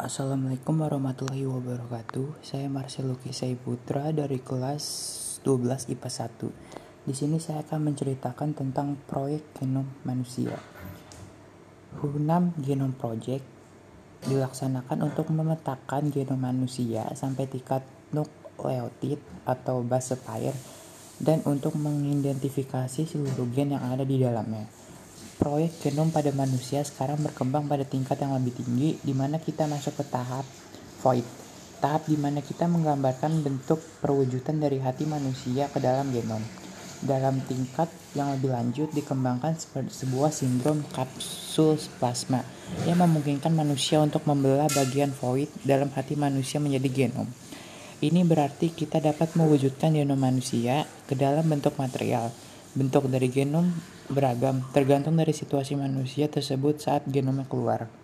Assalamualaikum warahmatullahi wabarakatuh. Saya Marcel Luki Putra dari kelas 12 IPA 1. Di sini saya akan menceritakan tentang proyek genom manusia. Hunam Genome Project dilaksanakan untuk memetakan genom manusia sampai tingkat nukleotid atau base pair dan untuk mengidentifikasi seluruh gen yang ada di dalamnya proyek genom pada manusia sekarang berkembang pada tingkat yang lebih tinggi di mana kita masuk ke tahap void tahap di mana kita menggambarkan bentuk perwujudan dari hati manusia ke dalam genom dalam tingkat yang lebih lanjut dikembangkan sebuah sindrom kapsul plasma yang memungkinkan manusia untuk membelah bagian void dalam hati manusia menjadi genom. Ini berarti kita dapat mewujudkan genom manusia ke dalam bentuk material. Bentuk dari genom beragam, tergantung dari situasi manusia tersebut saat genomnya keluar.